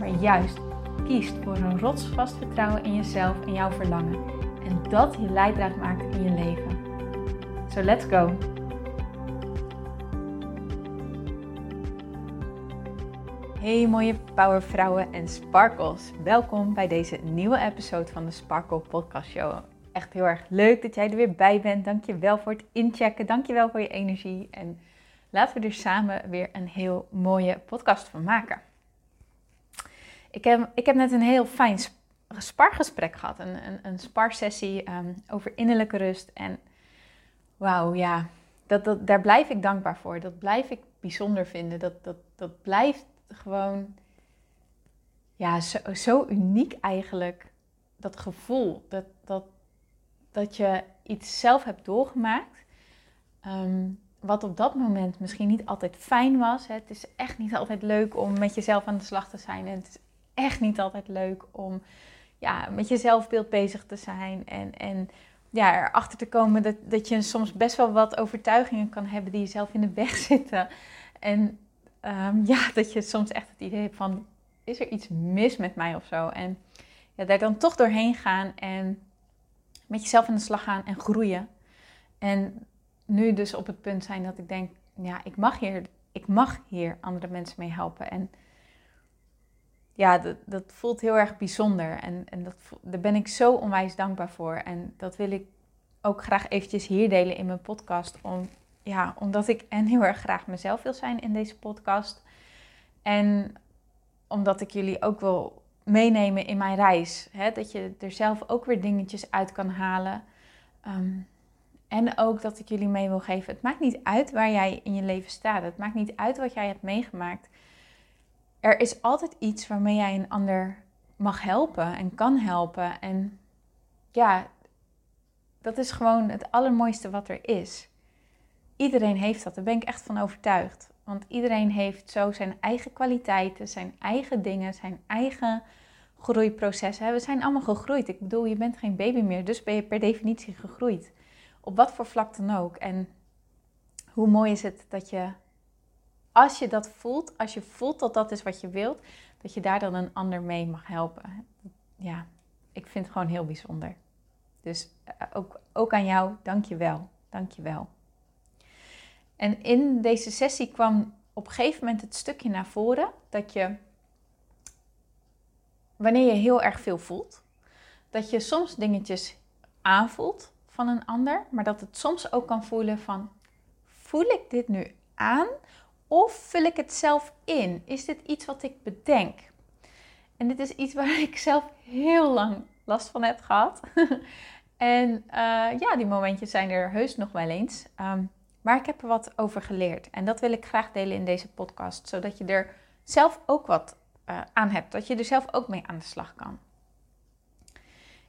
maar juist kiest voor een rotsvast vertrouwen in jezelf en jouw verlangen. En dat je leidraad maakt in je leven. So let's go! Hey mooie powervrouwen en sparkles. Welkom bij deze nieuwe episode van de Sparkle Podcast Show. Echt heel erg leuk dat jij er weer bij bent. Dank je wel voor het inchecken. Dank je wel voor je energie. En laten we er samen weer een heel mooie podcast van maken. Ik heb, ik heb net een heel fijn spargesprek gehad. Een, een, een sparsessie um, over innerlijke rust. En wauw, ja, dat, dat, daar blijf ik dankbaar voor. Dat blijf ik bijzonder vinden. Dat, dat, dat blijft gewoon ja, zo, zo uniek eigenlijk. Dat gevoel. Dat, dat, dat je iets zelf hebt doorgemaakt. Um, wat op dat moment misschien niet altijd fijn was. Het is echt niet altijd leuk om met jezelf aan de slag te zijn. En echt niet altijd leuk om ja, met je zelfbeeld bezig te zijn. En, en ja, erachter te komen dat, dat je soms best wel wat overtuigingen kan hebben die jezelf in de weg zitten. En um, ja, dat je soms echt het idee hebt van, is er iets mis met mij of zo? En ja, daar dan toch doorheen gaan en met jezelf aan de slag gaan en groeien. En nu dus op het punt zijn dat ik denk, ja, ik mag hier, ik mag hier andere mensen mee helpen. En ja, dat, dat voelt heel erg bijzonder. En, en dat, daar ben ik zo onwijs dankbaar voor. En dat wil ik ook graag eventjes hier delen in mijn podcast. Om, ja, omdat ik en heel erg graag mezelf wil zijn in deze podcast. En omdat ik jullie ook wil meenemen in mijn reis. Hè? Dat je er zelf ook weer dingetjes uit kan halen. Ehm, en ook dat ik jullie mee wil geven. Het maakt niet uit waar jij in je leven staat. Het maakt niet uit wat jij hebt meegemaakt er is altijd iets waarmee jij een ander mag helpen en kan helpen. En ja, dat is gewoon het allermooiste wat er is. Iedereen heeft dat, daar ben ik echt van overtuigd. Want iedereen heeft zo zijn eigen kwaliteiten, zijn eigen dingen, zijn eigen groeiprocessen. We zijn allemaal gegroeid. Ik bedoel, je bent geen baby meer, dus ben je per definitie gegroeid. Op wat voor vlak dan ook. En hoe mooi is het dat je als je dat voelt, als je voelt dat dat is wat je wilt, dat je daar dan een ander mee mag helpen. Ja, ik vind het gewoon heel bijzonder. Dus eh, ook, ook aan jou, dank je wel. Dank je wel. En in deze sessie kwam op een gegeven moment het stukje naar voren dat je, wanneer je heel erg veel voelt, dat je soms dingetjes aanvoelt van een ander, maar dat het soms ook kan voelen van, voel ik dit nu aan of vul ik het zelf in? Is dit iets wat ik bedenk? En dit is iets waar ik zelf heel lang last van heb gehad. en uh, ja, die momentjes zijn er heus nog wel eens. Um, maar ik heb er wat over geleerd. En dat wil ik graag delen in deze podcast. Zodat je er zelf ook wat uh, aan hebt. Dat je er zelf ook mee aan de slag kan.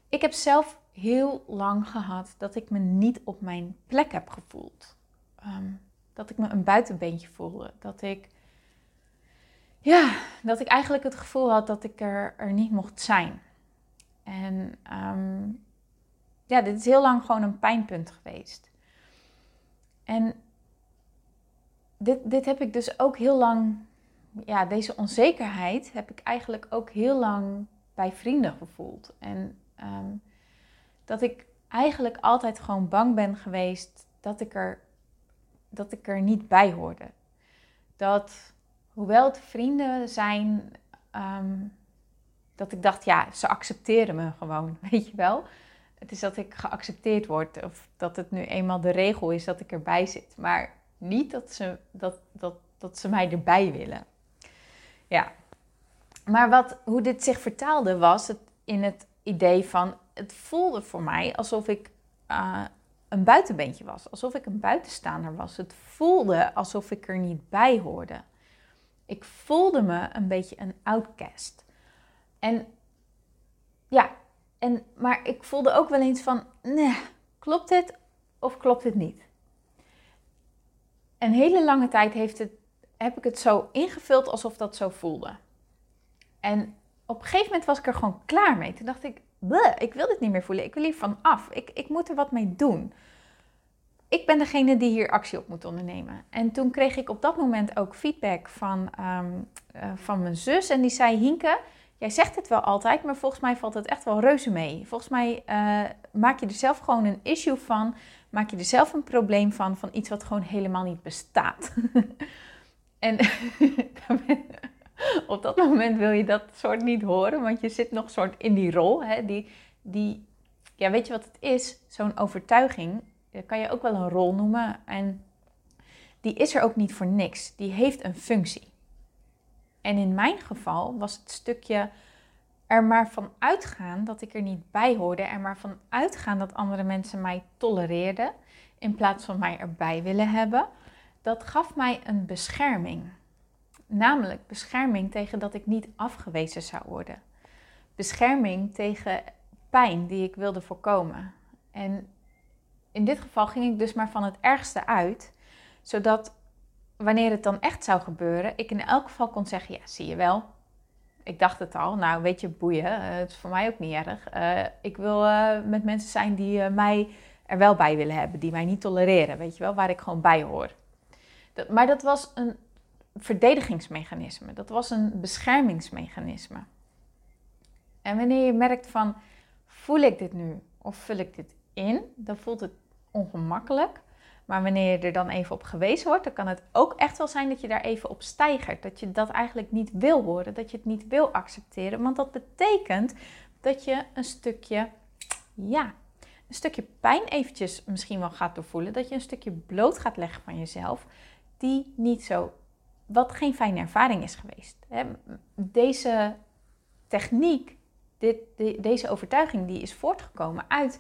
Ik heb zelf heel lang gehad dat ik me niet op mijn plek heb gevoeld. Um, dat ik me een buitenbeentje voelde. Dat ik, ja, dat ik eigenlijk het gevoel had dat ik er, er niet mocht zijn. En ehm, ja, dit is heel lang gewoon een pijnpunt geweest. En dit, dit heb ik dus ook heel lang, ja, deze onzekerheid heb ik eigenlijk ook heel lang bij vrienden gevoeld. En ehm, dat ik eigenlijk altijd gewoon bang ben geweest dat ik er dat ik er niet bij hoorde. Dat hoewel het vrienden zijn, ehm, dat ik dacht, ja, ze accepteren me gewoon, weet je wel. Het is dat ik geaccepteerd word of dat het nu eenmaal de regel is dat ik erbij zit. Maar niet dat ze, dat, dat, dat ze mij erbij willen. Ja. Maar wat, hoe dit zich vertaalde was het in het idee van... Het voelde voor mij alsof ik uh, een buitenbeentje was. Alsof ik een buitenstaander was. Het voelde alsof ik er niet bij hoorde. Ik voelde me een beetje een outcast. En ja, en, maar ik voelde ook wel eens van, nee, klopt dit of klopt het niet? Een hele lange tijd heeft het, heb ik het zo ingevuld alsof dat zo voelde. En op een gegeven moment was ik er gewoon klaar mee. Toen dacht ik, ik wil dit niet meer voelen. Ik wil hiervan af. Ik, ik moet er wat mee doen. Ik ben degene die hier actie op moet ondernemen. En toen kreeg ik op dat moment ook feedback van, ehm, eh, van mijn zus. En die zei, Hinke, jij zegt het wel altijd, maar volgens mij valt het echt wel reuze mee. Volgens mij uh, maak je er zelf gewoon een issue van. Maak je er zelf een probleem van, van iets wat gewoon helemaal niet bestaat. en op dat moment wil je dat soort niet horen, want je zit nog soort in die rol. Hè? Die, die, ja, weet je wat het is? Zo'n overtuiging kan je ook wel een rol noemen. En die is er ook niet voor niks. Die heeft een functie. En in mijn geval was het stukje er maar van uitgaan dat ik er niet bij hoorde. Er maar van uitgaan dat andere mensen mij tolereerden. In plaats van mij erbij willen hebben. Dat gaf mij een bescherming. Namelijk bescherming tegen dat ik niet afgewezen zou worden. Bescherming tegen pijn die ik wilde voorkomen. En in dit geval ging ik dus maar van het ergste uit, zodat wanneer het dan echt zou gebeuren, ik in elk geval kon zeggen: Ja, zie je wel. Ik dacht het al. Nou, weet je, boeien. Uh, het is voor mij ook niet erg. Uh, ik wil uh, met mensen zijn die mij er wel bij willen hebben, die mij niet tolereren, weet je wel, waar ik gewoon bij hoor. Maar dat was een verdedigingsmechanisme. Dat was een beschermingsmechanisme. En wanneer je merkt van, voel ik dit nu of vul ik dit in, dan voelt het ongemakkelijk. Maar wanneer je er dan even op gewezen wordt, dan kan het ook echt wel zijn dat je daar even op stijgert. Dat je dat eigenlijk niet wil horen, dat je het niet wil accepteren. Want dat betekent dat je een stukje, ja, een stukje pijn eventjes misschien wel gaat doorvoelen. Dat je een stukje bloot gaat leggen van jezelf, die niet zo, wat geen fijne ervaring is geweest. Deze techniek, dit, deze overtuiging, die is voortgekomen uit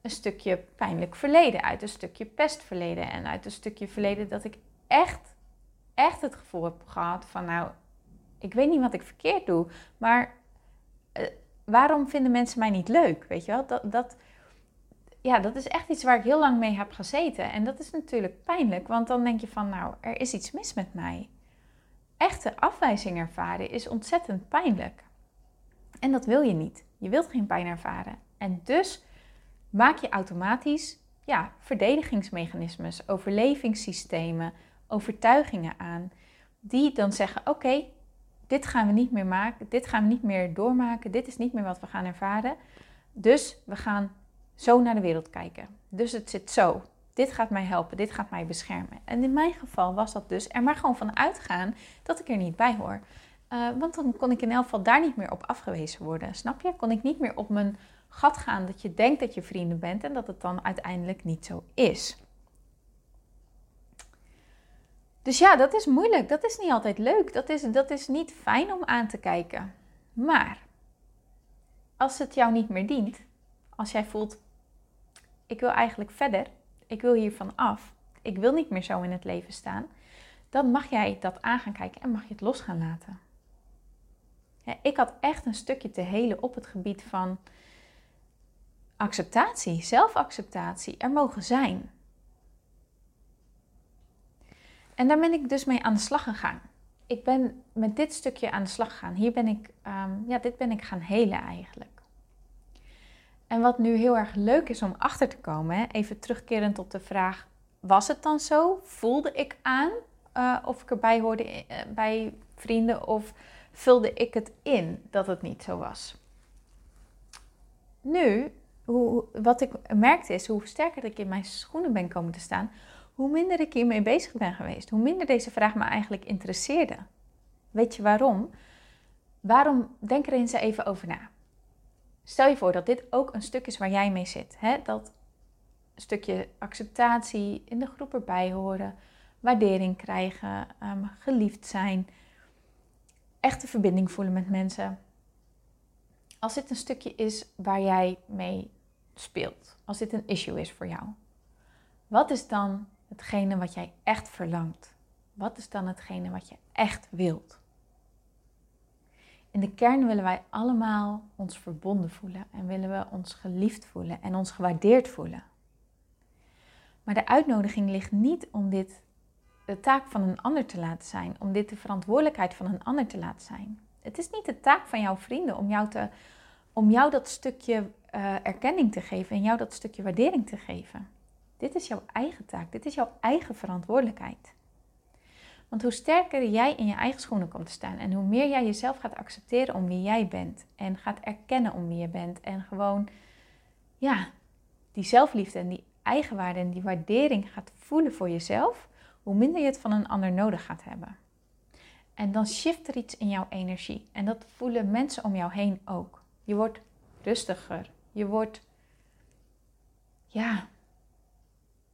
een stukje pijnlijk verleden, uit een stukje pestverleden en uit een stukje verleden dat ik echt, echt het gevoel heb gehad van nou, ik weet niet wat ik verkeerd doe, maar uh, waarom vinden mensen mij niet leuk? Weet je wel, dat, dat, ja, dat is echt iets waar ik heel lang mee heb gezeten. En dat is natuurlijk pijnlijk, want dan denk je van nou, er is iets mis met mij. Echte afwijzing ervaren is ontzettend pijnlijk. En dat wil je niet. Je wilt geen pijn ervaren. En dus maak je automatisch ja, verdedigingsmechanismes, overlevingssystemen, overtuigingen aan, die dan zeggen: Oké, dit gaan we niet meer maken, dit gaan we niet meer doormaken, dit is niet meer wat we gaan ervaren. Dus we gaan zo naar de wereld kijken. Dus het zit zo. Dit gaat mij helpen, dit gaat mij beschermen. En in mijn geval was dat dus er maar gewoon van uitgaan dat ik er niet bij hoor. Uh, want dan kon ik in elk geval daar niet meer op afgewezen worden. Snap je? Kon ik niet meer op mijn gat gaan dat je denkt dat je vrienden bent en dat het dan uiteindelijk niet zo is. Dus ja, dat is moeilijk. Dat is niet altijd leuk. Dat is, dat is niet fijn om aan te kijken. Maar als het jou niet meer dient, als jij voelt, ik wil eigenlijk verder, ik wil hiervan af, ik wil niet meer zo in het leven staan, dan mag jij dat aan gaan kijken en mag je het los gaan laten. Ik had echt een stukje te helen op het gebied van acceptatie, zelfacceptatie er mogen zijn. En daar ben ik dus mee aan de slag gegaan. Ik ben met dit stukje aan de slag gegaan. Hier ben ik, um, ja, dit ben ik gaan helen eigenlijk. En wat nu heel erg leuk is om achter te komen, even terugkerend op de vraag: was het dan zo? Voelde ik aan uh, of ik erbij hoorde uh, bij vrienden of vulde ik het in dat het niet zo was? Nu hoe, wat ik merkte is, hoe sterker ik in mijn schoenen ben komen te staan, hoe minder ik hiermee bezig ben geweest. Hoe minder deze vraag me eigenlijk interesseerde. Weet je waarom? Waarom? Denk er eens even over na. Stel je voor dat dit ook een stuk is waar jij mee zit. Hè? Dat stukje acceptatie, in de groep erbij horen, waardering krijgen, um, geliefd zijn, echte verbinding voelen met mensen. Als dit een stukje is waar jij mee speelt, als dit een issue is voor jou, wat is dan hetgene wat jij echt verlangt? wat is dan hetgene wat je echt wilt? In de kern willen wij allemaal ons verbonden voelen en willen we ons geliefd voelen en ons gewaardeerd voelen. Maar de uitnodiging ligt niet om dit de taak van een ander te laten zijn, om dit de verantwoordelijkheid van een ander te laten zijn. Het is niet de taak van jouw vrienden om jou, te, om jou dat stukje uh, erkenning te geven en jou dat stukje waardering te geven. Dit is jouw eigen taak, dit is jouw eigen verantwoordelijkheid. Want hoe sterker jij in je eigen schoenen komt te staan en hoe meer jij jezelf gaat accepteren om wie jij bent en gaat erkennen om wie je bent en gewoon, ja, die zelfliefde en die eigenwaarde en die waardering gaat voelen voor jezelf, hoe minder je het van een ander nodig gaat hebben. En dan shift er iets in jouw energie en dat voelen mensen om jou heen ook. Je wordt rustiger, je wordt, ja,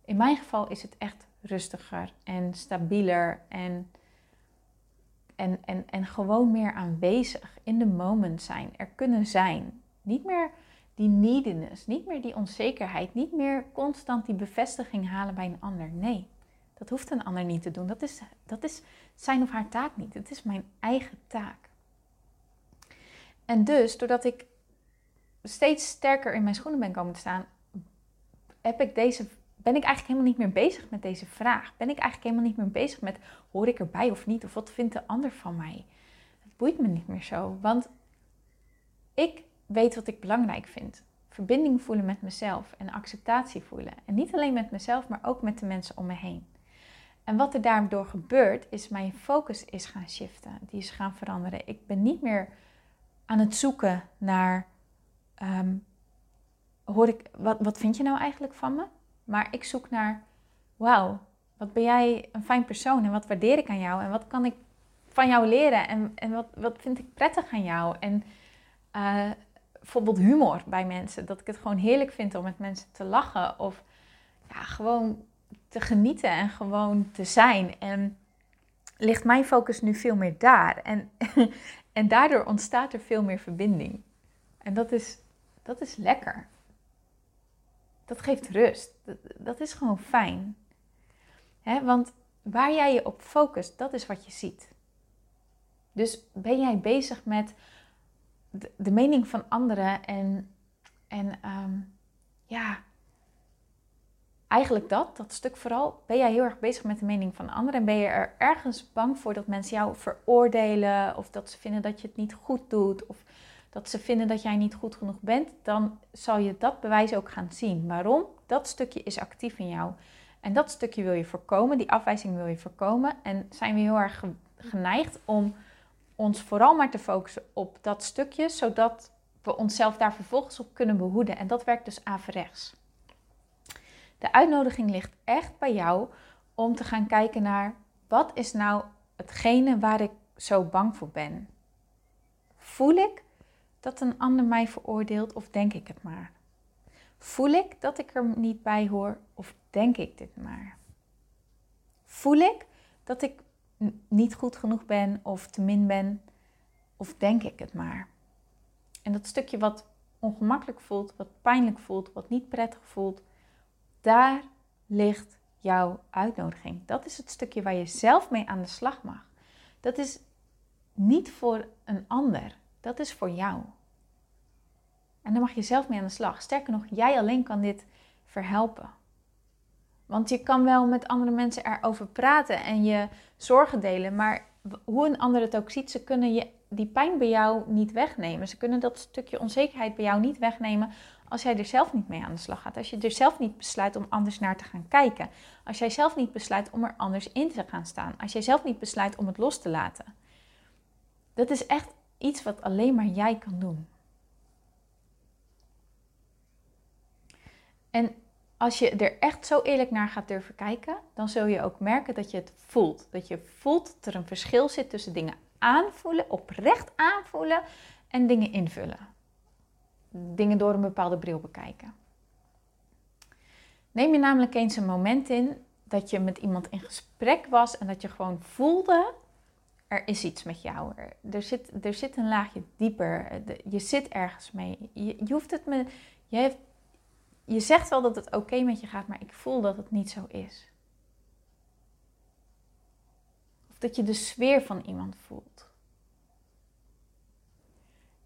in mijn geval is het echt rustiger en stabieler en, en, en, en gewoon meer aanwezig, in de moment zijn, er kunnen zijn. Niet meer die neediness, niet meer die onzekerheid, niet meer constant die bevestiging halen bij een ander. Nee, dat hoeft een ander niet te doen. Dat is, dat is zijn of haar taak niet. Het is mijn eigen taak. En dus, doordat ik steeds sterker in mijn schoenen ben komen te staan, heb ik deze ben ik eigenlijk helemaal niet meer bezig met deze vraag. Ben ik eigenlijk helemaal niet meer bezig met hoor ik erbij of niet? Of wat vindt de ander van mij? Het boeit me niet meer zo. Want ik weet wat ik belangrijk vind. Verbinding voelen met mezelf en acceptatie voelen. En niet alleen met mezelf, maar ook met de mensen om me heen. En wat er daardoor gebeurt, is mijn focus is gaan shiften. Die is gaan veranderen. Ik ben niet meer aan het zoeken naar. Ehm, hoor ik, wat, wat vind je nou eigenlijk van me? Maar ik zoek naar, wauw, wat ben jij een fijn persoon en wat waardeer ik aan jou en wat kan ik van jou leren en, en wat, wat vind ik prettig aan jou. En uh, bijvoorbeeld humor bij mensen, dat ik het gewoon heerlijk vind om met mensen te lachen of ja, gewoon te genieten en gewoon te zijn. En ligt mijn focus nu veel meer daar. En, en daardoor ontstaat er veel meer verbinding. En dat is, dat is lekker dat geeft rust. Dat, dat is gewoon fijn. want waar jij je op focust, dat is wat je ziet. Dus ben jij bezig met de, mening van anderen en, en ehm, ja, eigenlijk dat, dat stuk vooral. Ben jij heel erg bezig met de mening van anderen en ben je er ergens bang voor dat mensen jou veroordelen of dat ze vinden dat je het niet goed doet of dat ze vinden dat jij niet goed genoeg bent, dan zal je dat bewijs ook gaan zien. Waarom? Dat stukje is actief in jou. En dat stukje wil je voorkomen, die afwijzing wil je voorkomen. En zijn we heel erg geneigd om ons vooral maar te focussen op dat stukje, zodat we onszelf daar vervolgens op kunnen behoeden. En dat werkt dus averechts. De uitnodiging ligt echt bij jou om te gaan kijken naar wat is nou hetgene waar ik zo bang voor ben. Voel ik dat een ander mij veroordeelt of denk ik het maar? Voel ik dat ik er niet bij hoor of denk ik dit maar? Voel ik dat ik niet goed genoeg ben of te min ben of denk ik het maar? En dat stukje wat ongemakkelijk voelt, wat pijnlijk voelt, wat niet prettig voelt, daar ligt jouw uitnodiging. Dat is het stukje waar je zelf mee aan de slag mag. Dat is niet voor een ander. Dat is voor jou. En daar mag je zelf mee aan de slag. Sterker nog, jij alleen kan dit verhelpen. Want je kan wel met andere mensen erover praten en je zorgen delen, maar hoe een ander het ook ziet, ze kunnen je, die pijn bij jou niet wegnemen. Ze kunnen dat stukje onzekerheid bij jou niet wegnemen als jij er zelf niet mee aan de slag gaat. Als je er zelf niet besluit om anders naar te gaan kijken. Als jij zelf niet besluit om er anders in te gaan staan. Als jij zelf niet besluit om het los te laten. Dat is echt iets wat alleen maar jij kan doen. En als je er echt zo eerlijk naar gaat durven kijken, dan zul je ook merken dat je het voelt. Dat je voelt dat er een verschil zit tussen dingen aanvoelen, oprecht aanvoelen en dingen invullen. Dingen door een bepaalde bril bekijken. Neem je namelijk eens een moment in dat je met iemand in gesprek was en dat je gewoon voelde er is iets met jou. Er, zit, er zit een laagje dieper. Je zit ergens mee. Je, je hoeft het me. Je, je zegt wel dat het oké met je gaat, maar ik voel dat het niet zo is. dat je de sfeer van iemand voelt.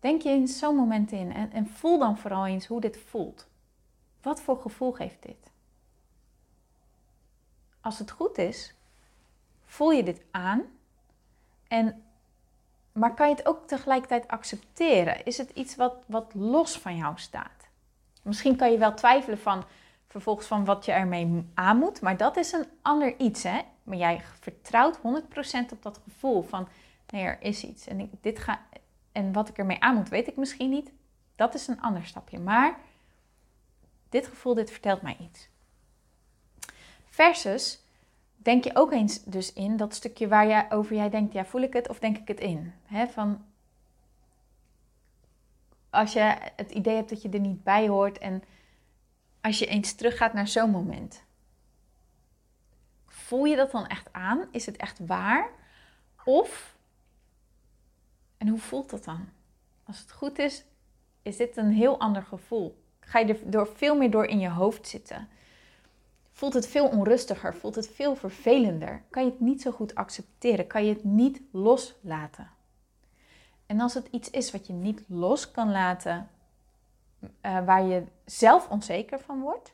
Denk je in zo'n moment in en, en voel dan vooral eens hoe dit voelt. Wat voor gevoel geeft dit? Als het goed is, voel je dit aan. En, maar kan je het ook tegelijkertijd accepteren? Is het iets wat, wat los van jou staat? Misschien kan je wel twijfelen van vervolgens van wat je ermee aan moet, maar dat is een ander iets. Hè? Maar jij vertrouwt 100% op dat gevoel van nee, er is iets. En, dit ga, en wat ik ermee aan moet, weet ik misschien niet. Dat is een ander stapje. Maar dit gevoel, dit vertelt mij iets. Versus, denk je ook eens dus in dat stukje waar jij over jij denkt, ja, voel ik het of denk ik het in? Van als je het idee hebt dat je er niet bij hoort en als je eens teruggaat naar zo'n moment. Voel je dat dan echt aan? Is het echt waar? Of, en hoe voelt dat dan? Als het goed is, is dit een heel ander gevoel. Ga je er door, veel meer door in je hoofd zitten. Voelt het veel onrustiger, voelt het veel vervelender. Kan je het niet zo goed accepteren, kan je het niet loslaten. En als het iets is wat je niet los kan laten, uh, waar je zelf onzeker van wordt,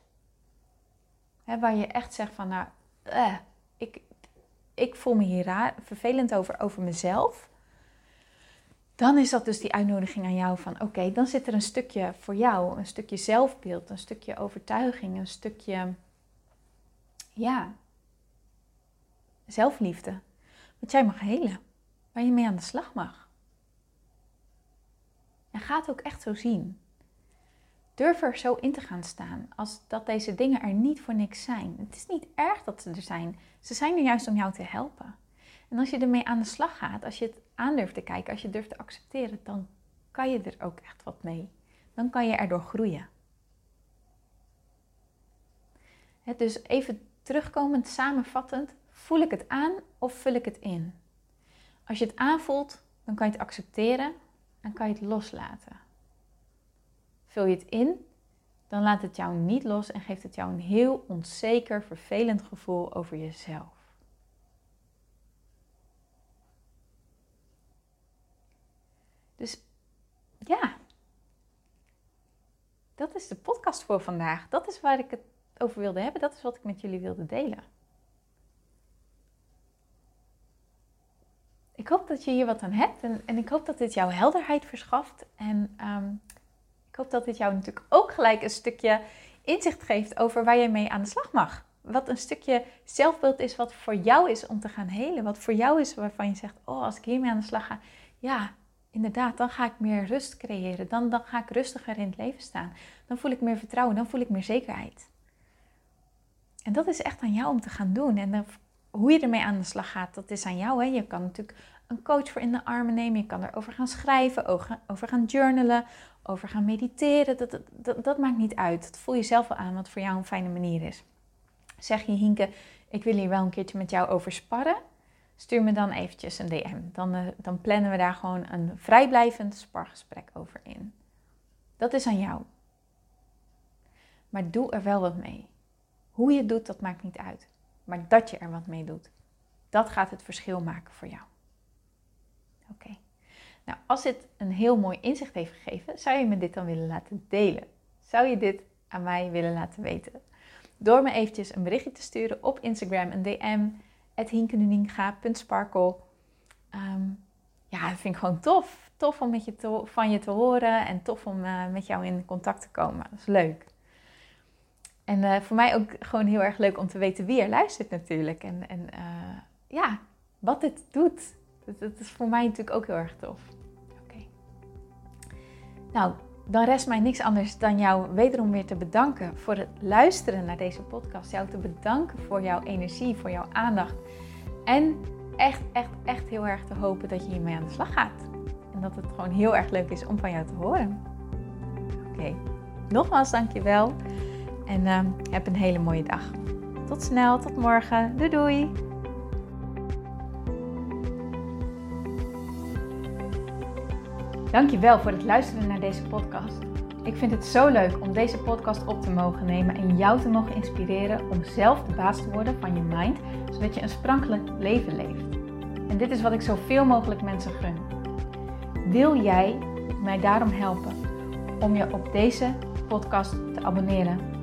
hè, waar je echt zegt van, nou, uh, ik, ik voel me hier raar, vervelend over, over mezelf, dan is dat dus die uitnodiging aan jou van, oké, dan zit er een stukje voor jou, een stukje zelfbeeld, een stukje overtuiging, een stukje, ja, zelfliefde, wat jij mag helen, waar je mee aan de slag mag. En ga het ook echt zo zien. Durf er zo in te gaan staan als dat deze dingen er niet voor niks zijn. Het is niet erg dat ze er zijn. Ze zijn er juist om jou te helpen. En als je ermee aan de slag gaat, als je het aan durft te kijken, als je durft te accepteren, dan kan je er ook echt wat mee. Dan kan je erdoor groeien. dus even terugkomend, samenvattend, voel ik het aan of vul ik het in? Als je het aanvoelt, dan kan je het accepteren en kan je het loslaten. Vul je het in, dan laat het jou niet los en geeft het jou een heel onzeker, vervelend gevoel over jezelf. Dus ja, dat is de podcast voor vandaag. Dat is waar ik het over wilde hebben. Dat is wat ik met jullie wilde delen. Ik hoop dat je hier wat aan hebt en, en ik hoop dat dit jou helderheid verschaft. En um, ik hoop dat dit jou natuurlijk ook gelijk een stukje inzicht geeft over waar je mee aan de slag mag. Wat een stukje zelfbeeld is wat voor jou is om te gaan helen. Wat voor jou is waarvan je zegt, oh als ik hiermee aan de slag ga, ja, inderdaad, dan ga ik meer rust creëren. Dan, dan ga ik rustiger in het leven staan. Dan voel ik meer vertrouwen, dan voel ik meer zekerheid. En dat is echt aan jou om te gaan doen. En hoe je ermee aan de slag gaat, dat is aan jou. Hè? Je kan natuurlijk een coach voor in de armen nemen. Je kan erover gaan schrijven, over gaan journalen, over gaan mediteren. Dat, dat, dat, maakt niet uit. Dat voel je zelf wel aan wat voor jou een fijne manier is. Zeg je Hinke, ik wil hier wel een keertje met jou over sparren. Stuur me dan eventjes een DM. Dan, uh, dan plannen we daar gewoon een vrijblijvend spargesprek over in. Dat is aan jou. Maar doe er wel wat mee. Hoe je het doet, dat maakt niet uit. Maar dat je er wat mee doet, dat gaat het verschil maken voor jou. Oké. Nou, als dit een heel mooi inzicht heeft gegeven, zou je me dit dan willen laten delen? Zou je dit aan mij willen laten weten? Door me eventjes een berichtje te sturen op Instagram, een DM, hinkenuninga.sparkle. Ehm, ja, dat vind ik gewoon tof. Tof om van je te horen en tof om uh, met jou in contact te komen. Dat is leuk. En uh, voor mij ook gewoon heel erg leuk om te weten wie er luistert natuurlijk. En, en uh, ja, wat dit doet. Dat, dat, is voor mij natuurlijk ook heel erg tof. Oké. Nou, dan rest mij niks anders dan jou wederom weer te bedanken voor het luisteren naar deze podcast. Jou te bedanken voor jouw energie, voor jouw aandacht. En echt, echt, echt heel erg te hopen dat je hiermee aan de slag gaat. En dat het gewoon heel erg leuk is om van jou te horen. Oké, nogmaals dankjewel. En uh, heb een hele mooie dag. Tot snel, tot morgen. Doei doei! Dankjewel voor het luisteren naar deze podcast. Ik vind het zo leuk om deze podcast op te mogen nemen en jou te mogen inspireren om zelf de baas te worden van je mind, zodat je een sprankelijk leven leeft. En dit is wat ik zoveel mogelijk mensen gun. Wil jij mij daarom helpen om je op deze podcast te abonneren?